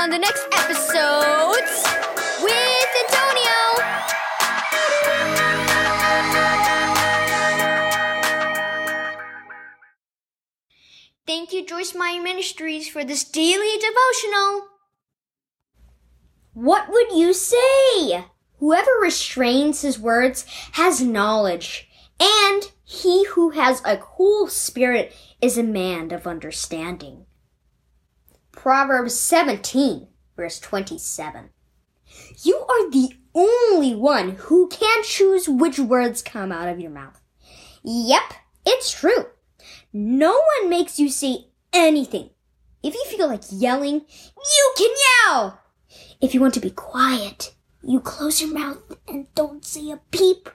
on the next episode with Antonio. Thank you, Joyce Meyer Ministries, for this daily devotional. What would you say? Whoever restrains his words has knowledge, and he who has a cool spirit is a man of understanding. Proverbs 17, verse 27. You are the only one who can choose which words come out of your mouth. Yep, it's true. No one makes you say anything. If you feel like yelling, you can yell. If you want to be quiet, you close your mouth and don't say a peep.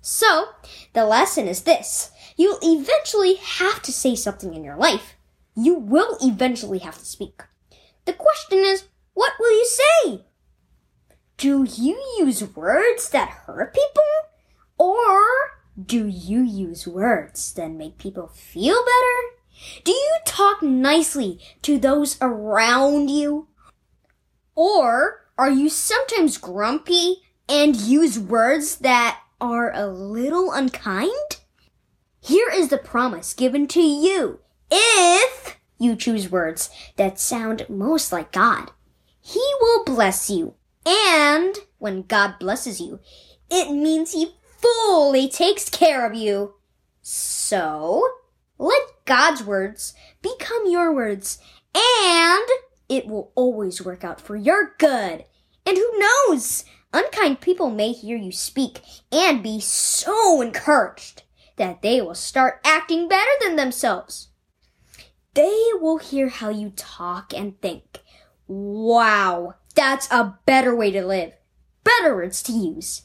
So, the lesson is this. You'll eventually have to say something in your life. You will eventually have to speak. The question is, what will you say? Do you use words that hurt people? Or do you use words that make people feel better? Do you talk nicely to those around you? Or are you sometimes grumpy and use words that are a little unkind? Here is the promise given to you. If you choose words that sound most like God, He will bless you. And when God blesses you, it means He fully takes care of you. So, let God's words become your words, and it will always work out for your good. And who knows? Unkind people may hear you speak and be so encouraged that they will start acting better than themselves. They will hear how you talk and think. Wow, that's a better way to live. Better words to use.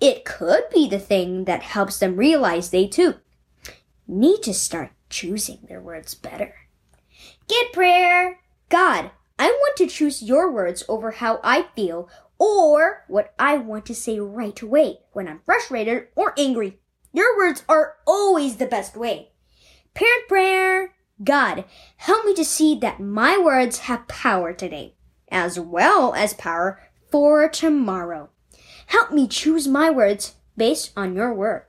It could be the thing that helps them realize they too need to start choosing their words better. Get prayer. God, I want to choose your words over how I feel or what I want to say right away when I'm frustrated or angry. Your words are always the best way. Parent prayer. God, help me to see that my words have power today, as well as power for tomorrow. Help me choose my words based on your word.